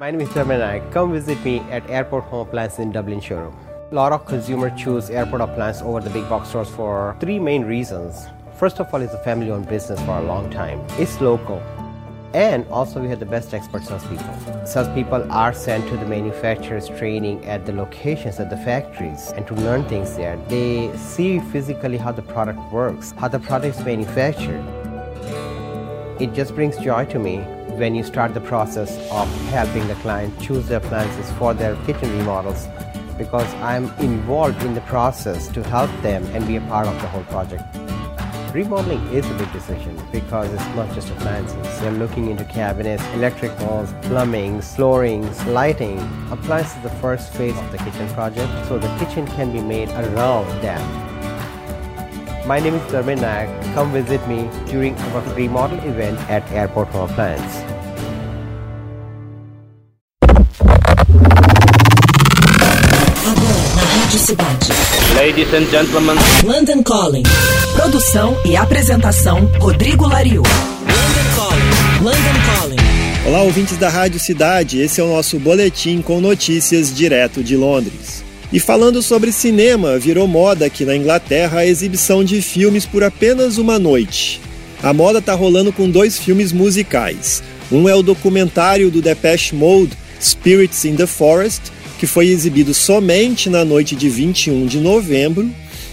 My name is Naik. Come visit me at Airport Home Appliance in Dublin showroom. A lot of consumers choose Airport Appliance over the big box stores for three main reasons. First of all, it's a family-owned business for a long time. It's local. And also we have the best expert salespeople. Salespeople are sent to the manufacturers training at the locations at the factories and to learn things there. They see physically how the product works, how the product is manufactured. It just brings joy to me when you start the process of helping the client choose their appliances for their kitchen remodels because I'm involved in the process to help them and be a part of the whole project. Remodeling is a big decision because it's not just appliances. You're looking into cabinets, electric walls, plumbing, flooring, lighting. Appliances is the first phase of the kitchen project, so the kitchen can be made around that. My name is Dharmin Nayak. Come visit me during our remodel event at Airport Rádio Cidade. Ladies and gentlemen. London Calling. Produção e apresentação, Rodrigo Lariu. London Calling. London Calling. Olá, ouvintes da Rádio Cidade. Esse é o nosso boletim com notícias direto de Londres. E falando sobre cinema, virou moda aqui na Inglaterra a exibição de filmes por apenas uma noite. A moda tá rolando com dois filmes musicais. Um é o documentário do Depeche Mode, Spirits in the Forest, que foi exibido somente na noite de 21 de novembro,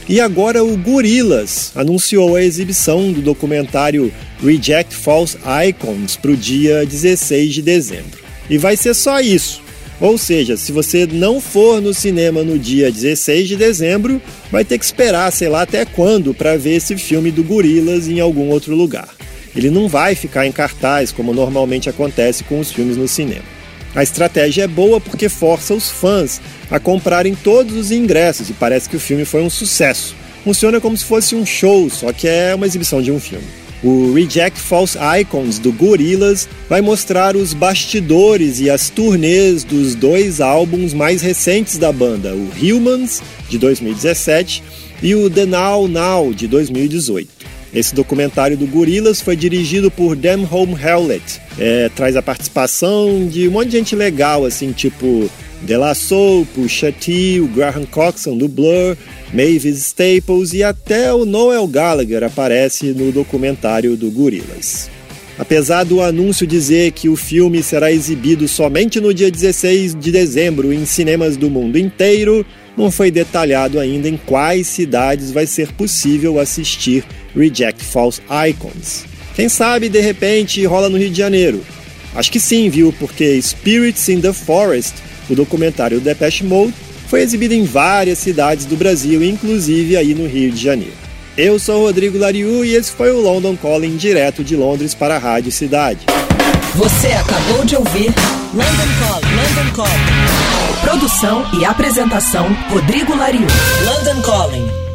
e agora o Gorillaz anunciou a exibição do documentário Reject False Icons para o dia 16 de dezembro. E vai ser só isso. Ou seja, se você não for no cinema no dia 16 de dezembro, vai ter que esperar, sei lá até quando, para ver esse filme do Gorilas em algum outro lugar. Ele não vai ficar em cartaz como normalmente acontece com os filmes no cinema. A estratégia é boa porque força os fãs a comprarem todos os ingressos e parece que o filme foi um sucesso. Funciona como se fosse um show, só que é uma exibição de um filme. O Reject False Icons do Gorillaz vai mostrar os bastidores e as turnês dos dois álbuns mais recentes da banda, o Humans, de 2017, e o The Now Now, de 2018. Esse documentário do Gorillaz foi dirigido por Dan Home Hewlett. É, traz a participação de um monte de gente legal, assim, tipo De La Soul, Pusha T, o Graham Coxon do Blur, Mavis Staples e até o Noel Gallagher aparece no documentário do Gorillaz. Apesar do anúncio dizer que o filme será exibido somente no dia 16 de dezembro em cinemas do mundo inteiro, não foi detalhado ainda em quais cidades vai ser possível assistir Reject False Icons. Quem sabe de repente rola no Rio de Janeiro? Acho que sim, viu? Porque Spirits in the Forest, o documentário do Depeche Mode, foi exibido em várias cidades do Brasil, inclusive aí no Rio de Janeiro. Eu sou Rodrigo Lariu e esse foi o London Calling direto de Londres para a Rádio Cidade. Você acabou de ouvir London Calling. London Calling. Produção e apresentação Rodrigo Lariu. London Calling.